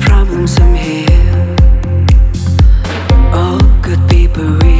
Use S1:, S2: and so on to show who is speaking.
S1: problems I'm here. All good people.